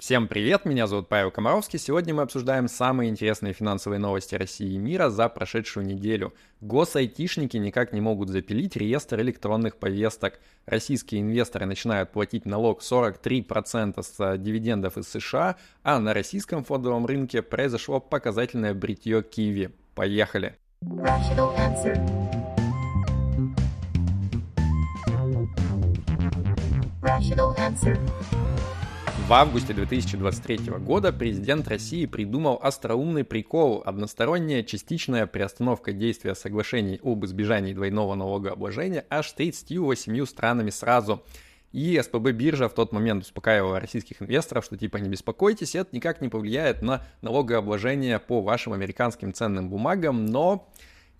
Всем привет, меня зовут Павел Комаровский. Сегодня мы обсуждаем самые интересные финансовые новости России и мира за прошедшую неделю. Госайтишники никак не могут запилить реестр электронных повесток. Российские инвесторы начинают платить налог 43% с дивидендов из США, а на российском фондовом рынке произошло показательное бритье Киви. Поехали! Rational answer. В августе 2023 года президент России придумал остроумный прикол – односторонняя частичная приостановка действия соглашений об избежании двойного налогообложения аж 38 странами сразу. И СПБ биржа в тот момент успокаивала российских инвесторов, что типа не беспокойтесь, это никак не повлияет на налогообложение по вашим американским ценным бумагам, но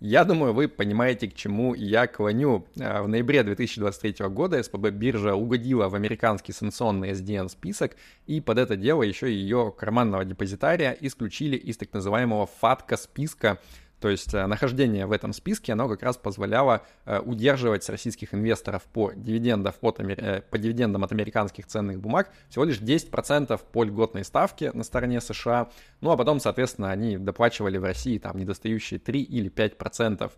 я думаю, вы понимаете, к чему я клоню. А, в ноябре 2023 года СПБ биржа угодила в американский санкционный SDN список, и под это дело еще ее карманного депозитария исключили из так называемого ФАТКа списка, то есть э, нахождение в этом списке, оно как раз позволяло э, удерживать российских инвесторов по, дивидендов от, э, по дивидендам от американских ценных бумаг всего лишь 10% по льготной ставке на стороне США. Ну а потом, соответственно, они доплачивали в России там недостающие 3 или 5%.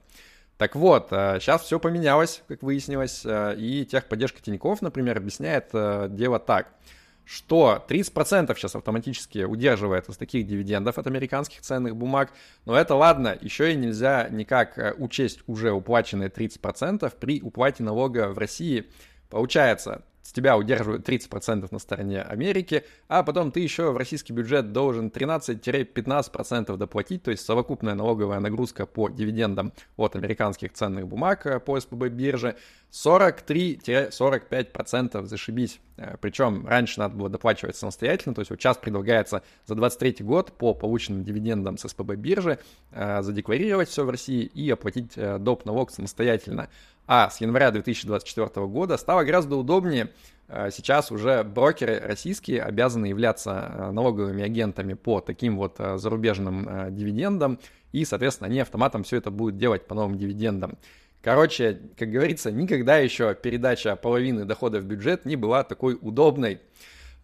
Так вот, сейчас все поменялось, как выяснилось, и техподдержка Тинькофф, например, объясняет дело так – что 30% сейчас автоматически удерживает из таких дивидендов от американских ценных бумаг. Но это ладно, еще и нельзя никак э, учесть уже уплаченные 30% при уплате налога в России. Получается, с тебя удерживают 30% на стороне Америки, а потом ты еще в российский бюджет должен 13-15% доплатить, то есть совокупная налоговая нагрузка по дивидендам от американских ценных бумаг э, по СПБ бирже 43-45% зашибись. Э, Причем раньше надо было доплачивать самостоятельно, то есть вот сейчас предлагается за 23 год по полученным дивидендам с СПБ биржи э, задекларировать все в России и оплатить доп. налог самостоятельно. А с января 2024 года стало гораздо удобнее. Э, сейчас уже брокеры российские обязаны являться э, налоговыми агентами по таким вот э, зарубежным дивидендам, и, соответственно, они автоматом все это будут делать по новым дивидендам. Короче, как говорится, никогда еще передача половины дохода в бюджет не была такой удобной.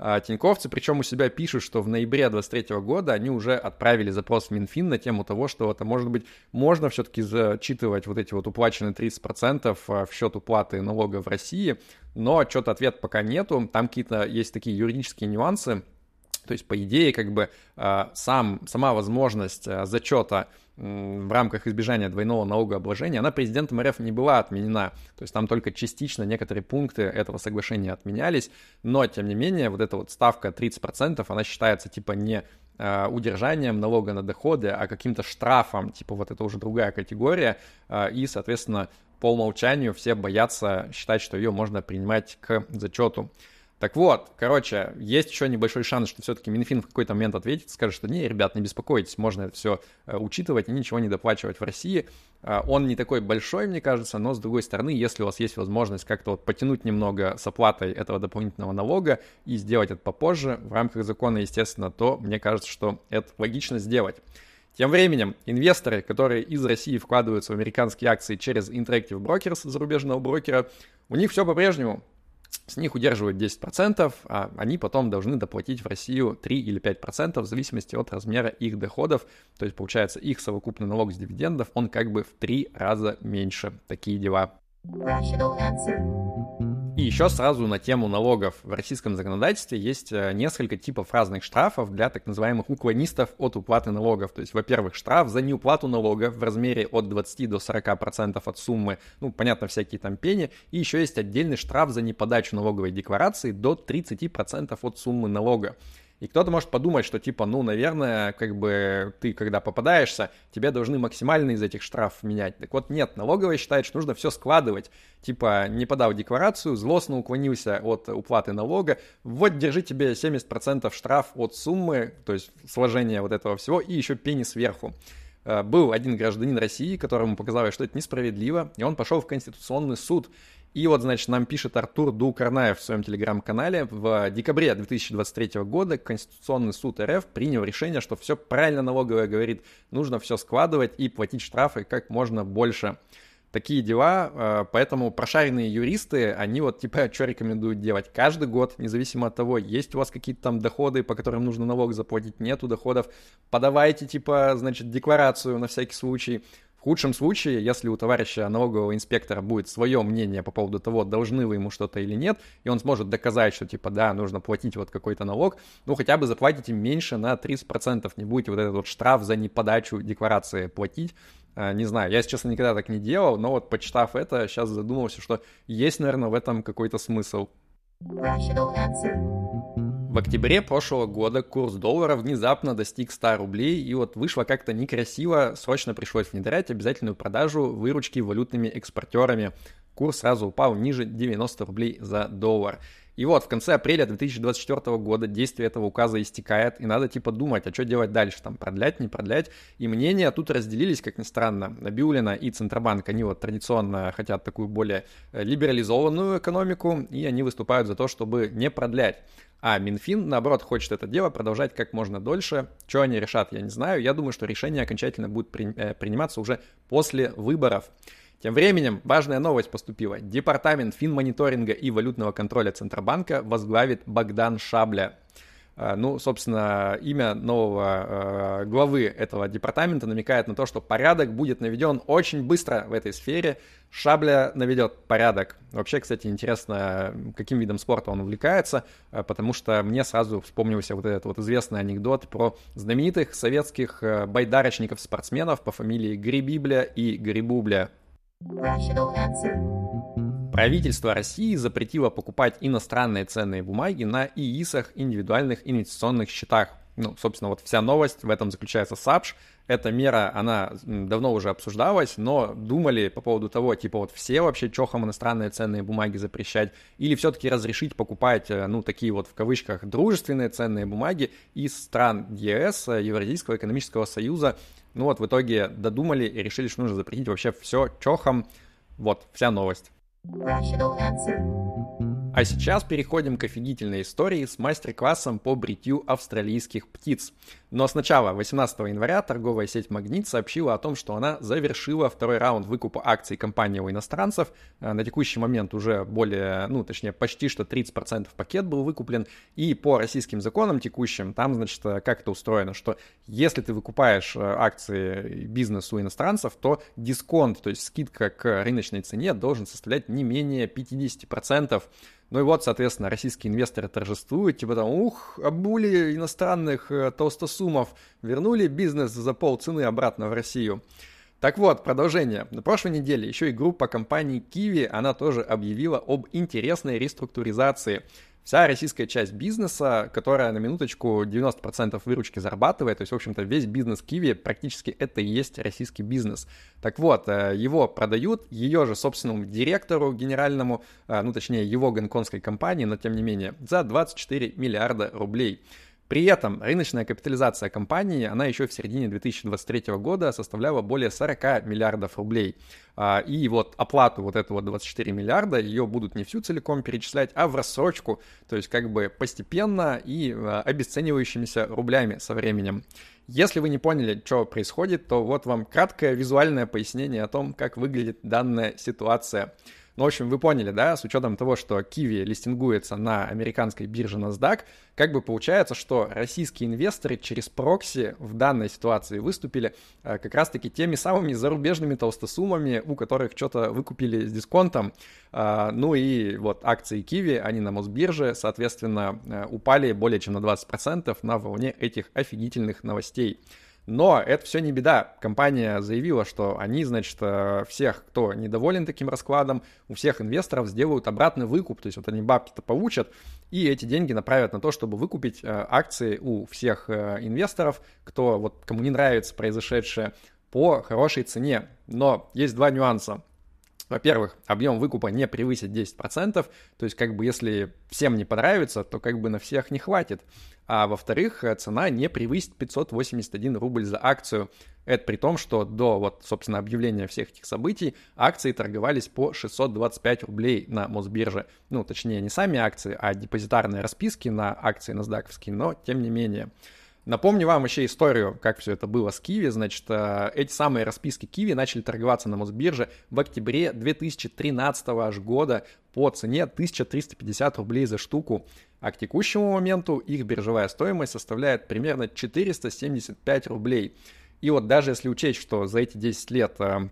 А, тиньковцы, причем у себя пишут, что в ноябре 2023 года они уже отправили запрос в Минфин на тему того, что это, может быть, можно все-таки зачитывать вот эти вот уплаченные 30% а, в счет уплаты налога в России, но что-то ответ пока нету, там какие-то есть такие юридические нюансы, то есть, по идее, как бы а, сам, сама возможность зачета в рамках избежания двойного налогообложения, она президентом РФ не была отменена. То есть там только частично некоторые пункты этого соглашения отменялись, но тем не менее вот эта вот ставка 30%, она считается типа не э, удержанием налога на доходы, а каким-то штрафом, типа вот это уже другая категория, и, соответственно, по умолчанию все боятся считать, что ее можно принимать к зачету. Так вот, короче, есть еще небольшой шанс, что все-таки Минфин в какой-то момент ответит, скажет, что не, ребят, не беспокойтесь, можно это все э, учитывать и ничего не доплачивать в России. Э, он не такой большой, мне кажется, но с другой стороны, если у вас есть возможность как-то вот потянуть немного с оплатой этого дополнительного налога и сделать это попозже, в рамках закона, естественно, то мне кажется, что это логично сделать. Тем временем, инвесторы, которые из России вкладываются в американские акции через Interactive Brokers, зарубежного брокера, у них все по-прежнему с них удерживают 10%, а они потом должны доплатить в Россию 3 или 5% в зависимости от размера их доходов. То есть, получается, их совокупный налог с дивидендов, он как бы в три раза меньше. Такие дела. Rational answer. И еще сразу на тему налогов. В российском законодательстве есть э, несколько типов разных штрафов для так называемых уклонистов от уплаты налогов. То есть, во-первых, штраф за неуплату налога в размере от 20 до 40% от суммы, ну, понятно, всякие там пени. И еще есть отдельный штраф за неподачу налоговой декларации до 30% от суммы налога. И кто-то может подумать, что типа, ну, наверное, как бы ты, когда попадаешься, тебе должны максимально из этих штрафов менять. Так вот, нет, налоговая считает, что нужно все складывать. Типа, не подал декларацию, злостно уклонился от уплаты налога, вот, держи тебе 70% штраф от суммы, то есть сложение вот этого всего, и еще пени сверху э, был один гражданин России, которому показалось, что это несправедливо, и он пошел в Конституционный суд и вот, значит, нам пишет Артур Дукарнаев в своем телеграм-канале. В декабре 2023 года Конституционный суд РФ принял решение, что все правильно налоговая говорит, нужно все складывать и платить штрафы как можно больше. такие дела, э, поэтому прошаренные юристы, они вот типа что рекомендуют делать каждый год, независимо от того, есть у вас какие-то там доходы, по которым нужно налог заплатить, нету доходов, подавайте типа, значит, декларацию на всякий случай, в худшем случае, если у товарища налогового инспектора будет свое мнение по поводу того, должны вы ему что-то или нет, и он сможет доказать, что типа да, нужно платить вот какой-то налог, ну хотя бы заплатите меньше на 30%, не будете вот этот вот штраф за неподачу декларации платить, а, не знаю, я, честно, никогда так не делал, но вот почитав это, сейчас задумался, что есть, наверное, в этом какой-то смысл. В октябре прошлого года курс доллара внезапно достиг 100 рублей, и вот вышло как-то некрасиво, срочно пришлось внедрять обязательную продажу выручки валютными экспортерами. Курс сразу упал ниже 90 рублей за доллар. И вот в конце апреля 2024 года действие этого указа истекает, и надо типа думать, а что делать дальше, там продлять, не продлять. И мнения тут разделились, как ни странно. Бюлина и Центробанк, они вот традиционно хотят такую более э, либерализованную экономику, и они выступают за то, чтобы не продлять. А Минфин, наоборот, хочет это дело продолжать как можно дольше. Что они решат, я не знаю. Я думаю, что решение окончательно будет э, приниматься уже после выборов. Тем временем важная новость поступила. Департамент финмониторинга и валютного контроля Центробанка возглавит Богдан Шабля. А, ну, собственно, имя нового э, главы этого департамента намекает на то, что порядок будет наведен очень быстро в этой сфере. Шабля наведет порядок. Вообще, кстати, интересно, каким видом спорта он увлекается, э, потому что мне сразу вспомнился вот этот вот известный анекдот про знаменитых советских байдарочников-спортсменов по фамилии Грибибля и Грибубля. Правительство России запретило покупать иностранные ценные бумаги на ИИСах, индивидуальных инвестиционных счетах. Ну, собственно, вот вся новость в этом заключается САПШ. Эта мера, она давно уже обсуждалась, но думали по поводу того, типа вот все вообще чохом иностранные ценные бумаги запрещать, или все-таки разрешить покупать, э, ну, такие вот в кавычках дружественные ценные бумаги из стран ЕС, э, Евразийского экономического союза, ну вот в итоге додумали и решили, что нужно запретить вообще все чохом. Вот, вся новость. А сейчас переходим к офигительной истории с мастер-классом по бритью австралийских птиц. Но сначала, 18 января, торговая сеть «Магнит» сообщила о том, что она завершила второй раунд выкупа акций компании у иностранцев. Э, на текущий момент уже более, ну, точнее, почти что 30% пакет был выкуплен. И по российским законам текущим, там, значит, э, как это устроено, что если ты выкупаешь э, акции бизнеса у иностранцев, то дисконт, то есть скидка к рыночной цене должен составлять не менее 50%. Ну и вот, соответственно, российские инвесторы торжествуют, типа там, ух, обули иностранных э, толстосумов, вернули бизнес за полцены обратно в Россию. Так вот, продолжение. На прошлой неделе еще и группа компаний Kiwi, она тоже объявила об интересной реструктуризации – вся российская часть бизнеса, которая на минуточку 90% выручки зарабатывает, то есть, в общем-то, весь бизнес Киви практически это и есть российский бизнес. Так вот, э, его продают ее же собственному директору генеральному, э, ну, точнее, его гонконгской компании, но тем не менее, за 24 миллиарда рублей. При этом рыночная капитализация компании, она еще в середине 2023 года составляла более 40 миллиардов рублей. А, и вот оплату вот этого 24 миллиарда, ее будут не всю целиком перечислять, а в рассрочку, то есть как бы постепенно и а, обесценивающимися рублями со временем. Если вы не поняли, что происходит, то вот вам краткое визуальное пояснение о том, как выглядит данная ситуация. Ну, в общем, вы поняли, да, с учетом того, что Kiwi листингуется на американской бирже NASDAQ, как бы получается, что российские инвесторы через прокси в данной ситуации выступили э, как раз-таки теми самыми зарубежными толстосумами, у которых что-то выкупили с дисконтом. Э, ну и вот акции Kiwi, они на Мосбирже, соответственно, э, упали более чем на 20% на волне этих офигительных новостей. Но это все не беда. Компания заявила, что они, значит, э, всех, кто недоволен таким раскладом, у всех инвесторов сделают обратный выкуп. То есть вот они бабки-то получат, и эти деньги направят на то, чтобы выкупить э, акции у всех э, инвесторов, кто вот кому не нравится произошедшее, по хорошей цене. Но есть два нюанса. Во-первых, объем выкупа не превысит 10%, то есть как бы если всем не понравится, то как бы на всех не хватит. А во-вторых, цена не превысит 581 рубль за акцию. Это при том, что до вот, собственно, объявления всех этих событий акции торговались по 625 рублей на Мосбирже. Ну, точнее, не сами акции, а депозитарные расписки на акции NASDAQ, но тем не менее. Напомню вам еще историю, как все это было с Киви. Значит, э, эти самые расписки Киви начали торговаться на Мосбирже в октябре 2013 аж года по цене 1350 рублей за штуку. А к текущему моменту их биржевая стоимость составляет примерно 475 рублей. И вот даже если учесть, что за эти 10 лет э,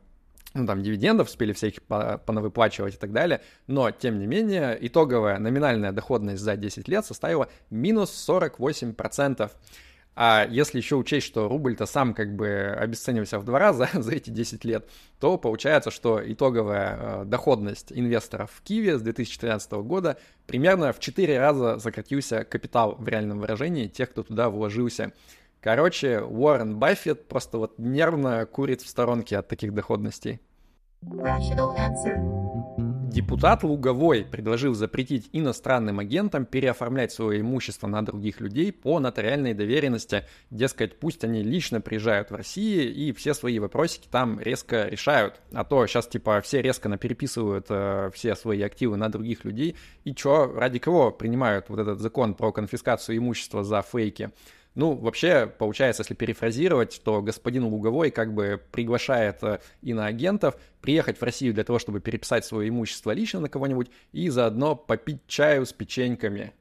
ну, там, дивидендов успели всяких понавыплачивать и так далее, но, тем не менее, итоговая номинальная доходность за 10 лет составила минус 48%. А если еще учесть, что рубль-то сам как бы обесценивался в два раза за эти 10 лет, то получается, что итоговая э, доходность инвесторов в Киеве с 2013 года примерно в 4 раза сократился капитал в реальном выражении тех, кто туда вложился. Короче, Уоррен Баффет просто вот нервно курит в сторонке от таких доходностей. Депутат Луговой предложил запретить иностранным агентам переоформлять свое имущество на других людей по нотариальной доверенности. Дескать, пусть они лично приезжают в Россию и все свои вопросики там резко решают. А то сейчас типа все резко напереписывают э, все свои активы на других людей. И чё, ради кого принимают вот этот закон про конфискацию имущества за фейки? Ну, вообще, получается, если перефразировать, то господин Луговой как бы приглашает э, иноагентов приехать в Россию для того, чтобы переписать свое имущество лично на кого-нибудь и заодно попить чаю с печеньками.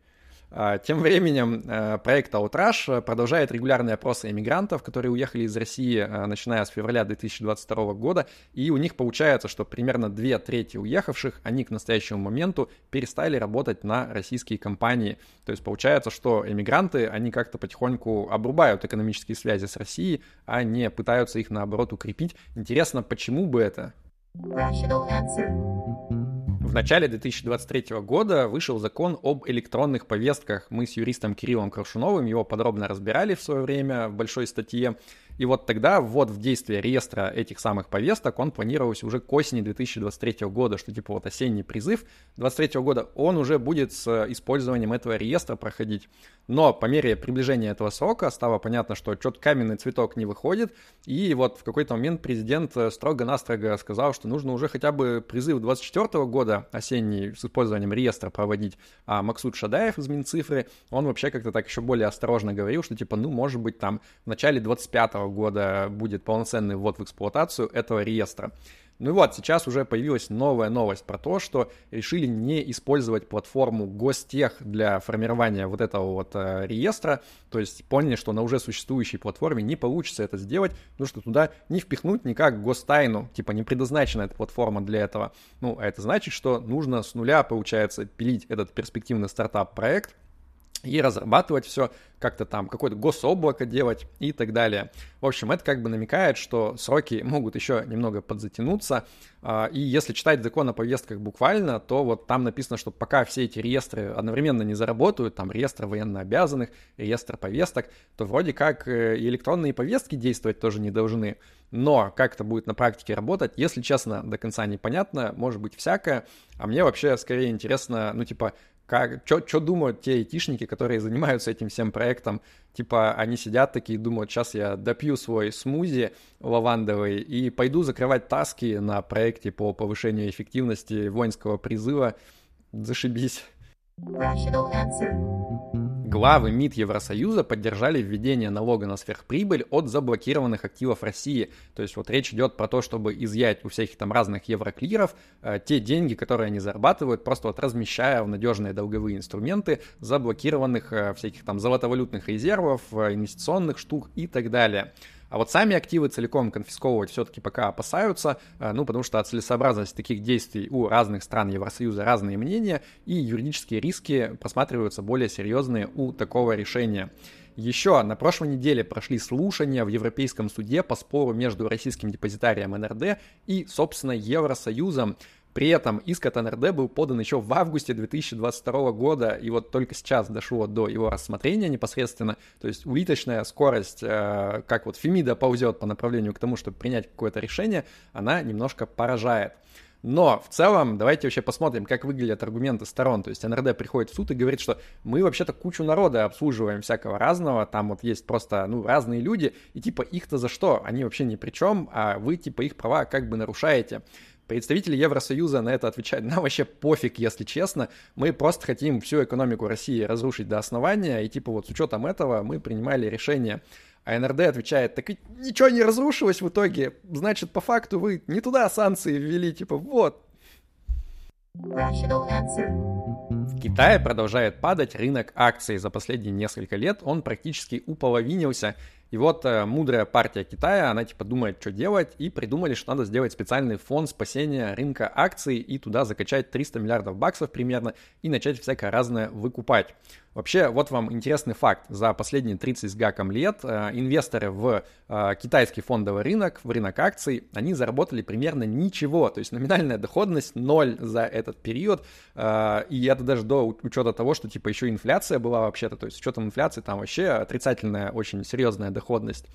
А, тем временем э, проект Outrash продолжает регулярные опросы иммигрантов, которые уехали из России, э, начиная с февраля 2022 года, и у них получается, что примерно две трети уехавших, они к настоящему моменту перестали работать на российские компании. То есть получается, что иммигранты, они как-то потихоньку обрубают экономические связи с Россией, а не пытаются их, наоборот, укрепить. Интересно, почему бы это? Rational answer. В начале 2023 года вышел закон об электронных повестках. Мы с юристом Кириллом Крушуновым его подробно разбирали в свое время в большой статье. И вот тогда ввод в действие реестра этих самых повесток, он планировался уже к осени 2023 года, что типа вот осенний призыв 2023 года, он уже будет с использованием этого реестра проходить. Но по мере приближения этого срока стало понятно, что что-то каменный цветок не выходит, и вот в какой-то момент президент строго-настрого сказал, что нужно уже хотя бы призыв 2024 года осенний с использованием реестра проводить. А Максут Шадаев из Минцифры, он вообще как-то так еще более осторожно говорил, что типа, ну, может быть, там в начале 25 года будет полноценный ввод в эксплуатацию этого реестра. Ну и вот, сейчас уже появилась новая новость про то, что решили не использовать платформу Гостех для формирования вот этого вот э, реестра, то есть поняли, что на уже существующей платформе не получится это сделать, потому что туда не впихнуть никак гостайну, типа не предназначена эта платформа для этого. Ну, а это значит, что нужно с нуля, получается, пилить этот перспективный стартап-проект, и разрабатывать все как-то там, какое-то гособлако делать и так далее. В общем, это как бы намекает, что сроки могут еще немного подзатянуться, а, и если читать закон о повестках буквально, то вот там написано, что пока все эти реестры одновременно не заработают, там реестр военнообязанных, реестр повесток, то вроде как э, и электронные повестки действовать тоже не должны. Но как это будет на практике работать, если честно, до конца непонятно, может быть всякое. А мне вообще скорее интересно, ну типа, как, что думают те айтишники, которые занимаются этим всем проектом? Типа, они сидят такие, думают, сейчас я допью свой смузи лавандовый и пойду закрывать таски на проекте по повышению эффективности воинского призыва. Зашибись. Главы МИД Евросоюза поддержали введение налога на сверхприбыль от заблокированных активов России. То есть вот речь идет про то, чтобы изъять у всяких там разных евроклиров э, те деньги, которые они зарабатывают, просто вот размещая в надежные долговые инструменты заблокированных э, всяких там золотовалютных резервов, э, инвестиционных штук и так далее. А вот сами активы целиком конфисковывать все-таки пока опасаются, э, ну, потому что о целесообразности таких действий у разных стран Евросоюза разные мнения, и юридические риски просматриваются более серьезные у такого решения. Еще на прошлой неделе прошли слушания в Европейском суде по спору между российским депозитарием НРД и, собственно, Евросоюзом. При этом иск от НРД был подан еще в августе 2022 года, и вот только сейчас дошло до его рассмотрения непосредственно. То есть улиточная скорость, э, как вот Фемида ползет по направлению к тому, чтобы принять какое-то решение, она немножко поражает. Но в целом давайте вообще посмотрим, как выглядят аргументы сторон. То есть НРД приходит в суд и говорит, что мы вообще-то кучу народа обслуживаем всякого разного, там вот есть просто, ну, разные люди, и типа их-то за что? Они вообще ни при чем, а вы типа их права как бы нарушаете. Представители Евросоюза на это отвечают, нам вообще пофиг, если честно, мы просто хотим всю экономику России разрушить до основания, и типа вот с учетом этого мы принимали решение. А НРД отвечает, так ведь ничего не разрушилось в итоге, значит, по факту вы не туда санкции ввели, типа вот. В Китае продолжает падать рынок акций. За последние несколько лет он практически уполовинился, и вот э, мудрая партия Китая, она типа думает, что делать, и придумали, что надо сделать специальный фонд спасения рынка акций и туда закачать 300 миллиардов баксов примерно и начать всякое разное выкупать. Вообще, вот вам интересный факт. За последние 30 с гаком лет э, инвесторы в э, китайский фондовый рынок, в рынок акций, они заработали примерно ничего. То есть номинальная доходность ноль за этот период. Э, и это даже до учета того, что типа еще инфляция была вообще-то. То есть с учетом инфляции там вообще отрицательная, очень серьезная доходность.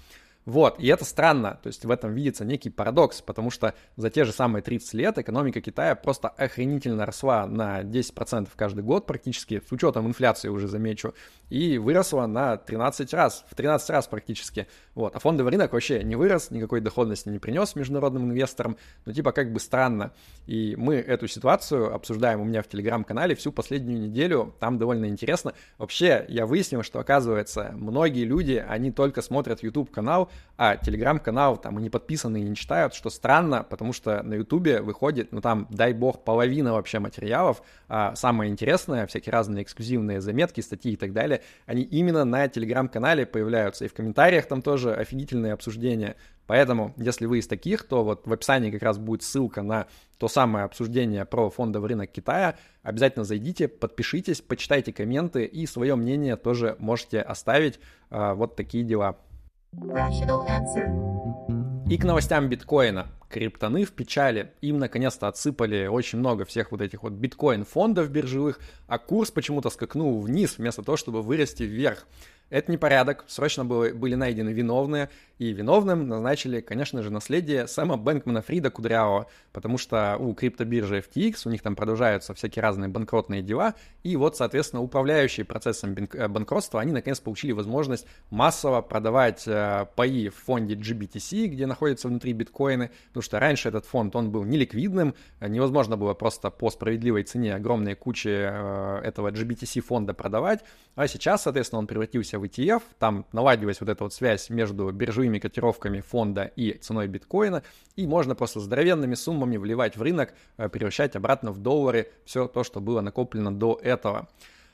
Вот, и это странно, то есть в этом видится некий парадокс, потому что за те же самые 30 лет экономика Китая просто охренительно росла на 10% каждый год практически, с учетом инфляции уже замечу, и выросла на 13 раз, в 13 раз практически. Вот, а фондовый рынок вообще не вырос, никакой доходности не принес международным инвесторам, ну типа как бы странно. И мы эту ситуацию обсуждаем у меня в телеграм-канале всю последнюю неделю, там довольно интересно. Вообще, я выяснил, что оказывается, многие люди, они только смотрят YouTube-канал, а телеграм-канал там и не подписаны и не читают, что странно, потому что на ютубе выходит, ну там, дай бог, половина вообще материалов, а самое интересное, всякие разные эксклюзивные заметки, статьи и так далее, они именно на телеграм-канале появляются, и в комментариях там тоже офигительные обсуждения. Поэтому, если вы из таких, то вот в описании как раз будет ссылка на то самое обсуждение про фондовый рынок Китая. Обязательно зайдите, подпишитесь, почитайте комменты и свое мнение тоже можете оставить. А, вот такие дела. И к новостям биткоина. Криптоны в печали. Им наконец-то отсыпали очень много всех вот этих вот биткоин-фондов биржевых, а курс почему-то скакнул вниз вместо того, чтобы вырасти вверх. Это непорядок, срочно было, были найдены виновные, и виновным назначили, конечно же, наследие Сэма Бэнкмана Фрида Кудрявого, потому что у криптобиржи FTX, у них там продолжаются всякие разные банкротные дела, и вот, соответственно, управляющие процессом э, банкротства, они наконец получили возможность массово продавать э, паи в фонде GBTC, где находятся внутри биткоины, потому что раньше этот фонд, он был неликвидным, невозможно было просто по справедливой цене огромные кучи э, этого GBTC фонда продавать, а сейчас, соответственно, он превратился в ETF, там наладилась вот эта вот связь между биржевыми котировками фонда и ценой биткоина, и можно просто здоровенными суммами вливать в рынок, э, превращать обратно в доллары все то, что было накоплено до этого.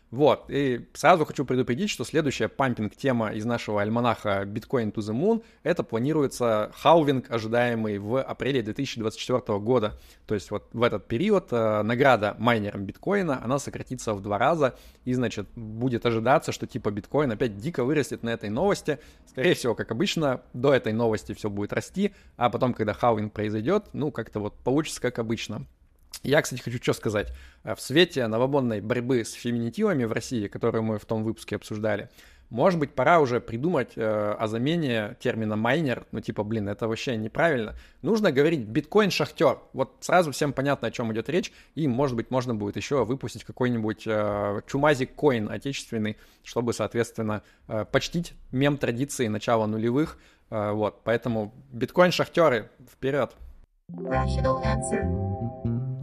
Вот, и сразу хочу предупредить, что следующая пампинг-тема из нашего альманаха Bitcoin to the Moon, это планируется халвинг, ожидаемый в апреле 2024 года. То есть вот в этот период э, награда майнерам биткоина, она сократится в два раза, и, значит, будет ожидаться, что типа биткоин опять дико вырастет на этой новости. Скорее всего, как обычно, до этой новости все будет расти, а потом, когда халвинг произойдет, ну, как-то вот получится как обычно. Я, кстати, хочу что сказать. Э, в свете новомодной борьбы с феминитивами в России, которую мы в том выпуске обсуждали, может быть, пора уже придумать э, о замене термина майнер. Ну, типа, блин, это вообще неправильно. Нужно говорить биткоин-шахтер. Вот сразу всем понятно, о чем идет речь. И, может быть, можно будет еще выпустить какой-нибудь э, чумазик коин отечественный, чтобы, соответственно, э, почтить мем традиции начала нулевых. Э, вот, поэтому биткоин-шахтеры, вперед! Rational answer.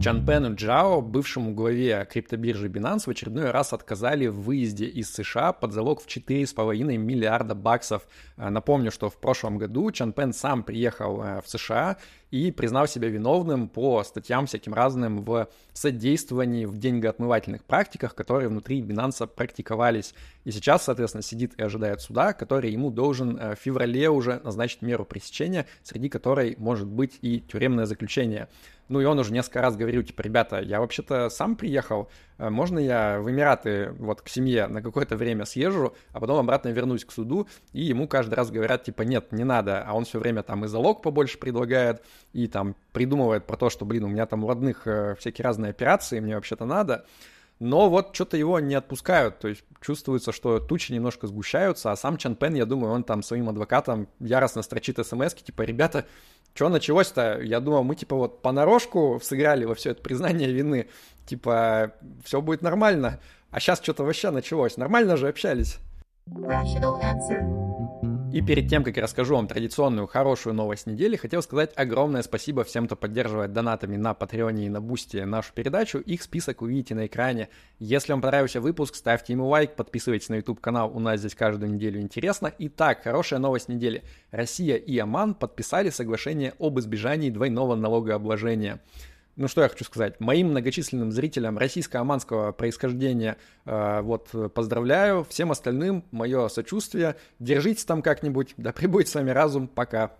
Чанпену Джао, бывшему главе криптобиржи Binance, в очередной раз отказали в выезде из США под залог в 4,5 миллиарда баксов. Э, напомню, что в прошлом году Чанпен сам приехал э, в США и признал себя виновным по статьям всяким разным в содействовании в деньгоотмывательных практиках, которые внутри Binance практиковались. И сейчас, соответственно, сидит и ожидает суда, который ему должен э, в феврале уже назначить меру пресечения, среди которой может быть и тюремное заключение. Ну и он уже несколько раз говорил, типа, ребята, я вообще-то сам приехал, можно я в Эмираты вот к семье на какое-то время съезжу, а потом обратно вернусь к суду, и ему каждый раз говорят, типа, нет, не надо, а он все время там и залог побольше предлагает, и там придумывает про то, что, блин, у меня там у родных э, всякие разные операции, мне вообще-то надо, но вот что-то его не отпускают, то есть чувствуется, что тучи немножко сгущаются, а сам Чан Пен, я думаю, он там своим адвокатам яростно строчит смс типа, ребята, что началось-то? Я думал, мы типа вот понарошку сыграли во все это признание вины. Типа, все будет нормально. А сейчас что-то вообще началось. Нормально же общались. И перед тем, как я расскажу вам традиционную хорошую новость недели, хотел сказать огромное спасибо всем, кто поддерживает донатами на Патреоне и на Бусти нашу передачу. Их список увидите на экране. Если вам понравился выпуск, ставьте ему лайк, подписывайтесь на YouTube канал, у нас здесь каждую неделю интересно. Итак, хорошая новость недели. Россия и Оман подписали соглашение об избежании двойного налогообложения. Ну что я хочу сказать, моим многочисленным зрителям российско-оманского происхождения э, вот поздравляю, всем остальным мое сочувствие, держитесь там как-нибудь, да прибудет с вами разум, пока.